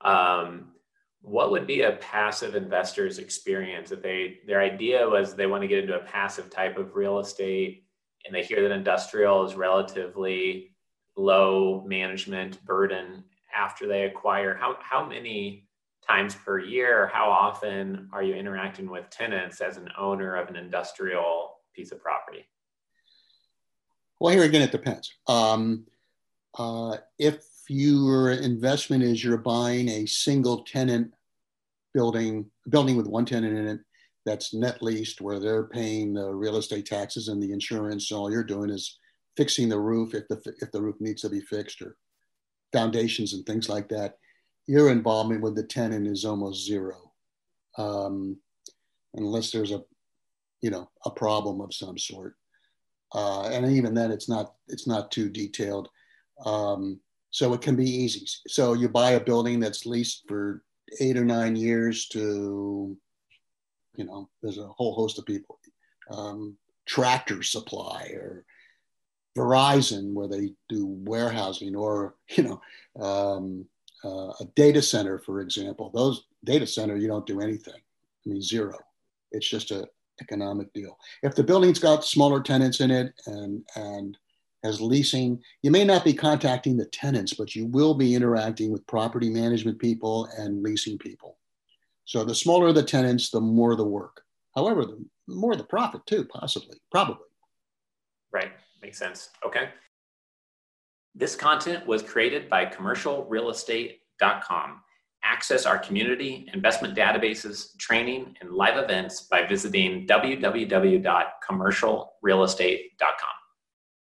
Um, what would be a passive investor's experience if they their idea was they want to get into a passive type of real estate and they hear that industrial is relatively low management burden after they acquire? How how many times per year how often are you interacting with tenants as an owner of an industrial piece of property? Well here again it depends. Um, uh, if your investment is you're buying a single tenant building, building with one tenant in it that's net leased, where they're paying the real estate taxes and the insurance, and all you're doing is fixing the roof if the if the roof needs to be fixed or foundations and things like that. Your involvement with the tenant is almost zero, um, unless there's a you know a problem of some sort. Uh, and even then, it's not it's not too detailed. Um, so it can be easy. So you buy a building that's leased for eight or nine years to, you know, there's a whole host of people. Um, tractor supply or Verizon, where they do warehousing, or you know, um, uh, a data center, for example. Those data center, you don't do anything. I mean, zero. It's just a economic deal. If the building's got smaller tenants in it and and as leasing. You may not be contacting the tenants, but you will be interacting with property management people and leasing people. So the smaller the tenants, the more the work. However, the more the profit too, possibly, probably. Right, makes sense. Okay. This content was created by commercialrealestate.com. Access our community, investment databases, training, and live events by visiting www.commercialrealestate.com.